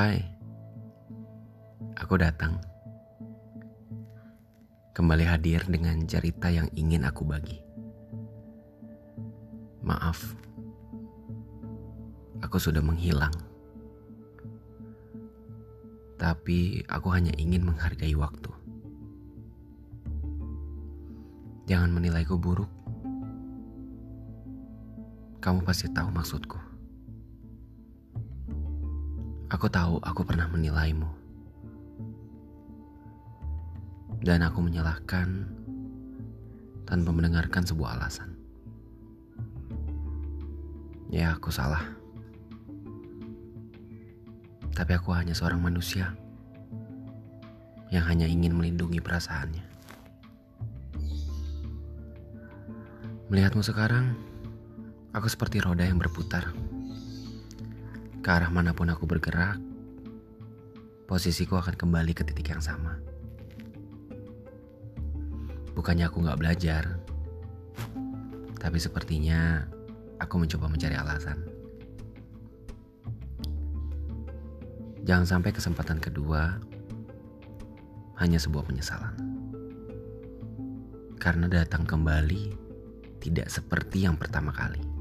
Hai, aku datang. Kembali hadir dengan cerita yang ingin aku bagi. Maaf, aku sudah menghilang. Tapi aku hanya ingin menghargai waktu. Jangan menilaiku buruk. Kamu pasti tahu maksudku. Aku tahu aku pernah menilaimu. Dan aku menyalahkan tanpa mendengarkan sebuah alasan. Ya, aku salah. Tapi aku hanya seorang manusia yang hanya ingin melindungi perasaannya. Melihatmu sekarang, aku seperti roda yang berputar. Ke arah mana pun aku bergerak, posisiku akan kembali ke titik yang sama. Bukannya aku gak belajar, tapi sepertinya aku mencoba mencari alasan. Jangan sampai kesempatan kedua hanya sebuah penyesalan. Karena datang kembali tidak seperti yang pertama kali.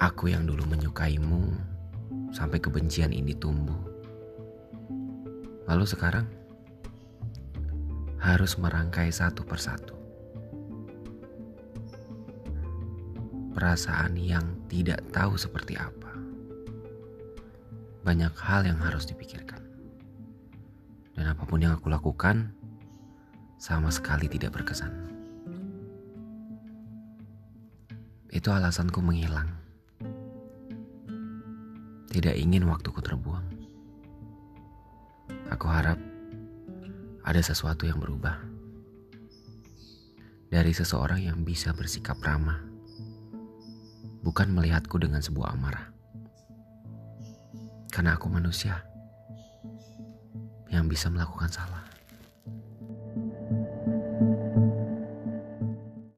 Aku yang dulu menyukaimu sampai kebencian ini tumbuh. Lalu sekarang harus merangkai satu persatu. Perasaan yang tidak tahu seperti apa. Banyak hal yang harus dipikirkan. Dan apa pun yang aku lakukan sama sekali tidak berkesan. Itu alasanku menghilang. Tidak ingin waktuku terbuang. Aku harap ada sesuatu yang berubah. Dari seseorang yang bisa bersikap ramah. Bukan melihatku dengan sebuah amarah. Karena aku manusia yang bisa melakukan salah.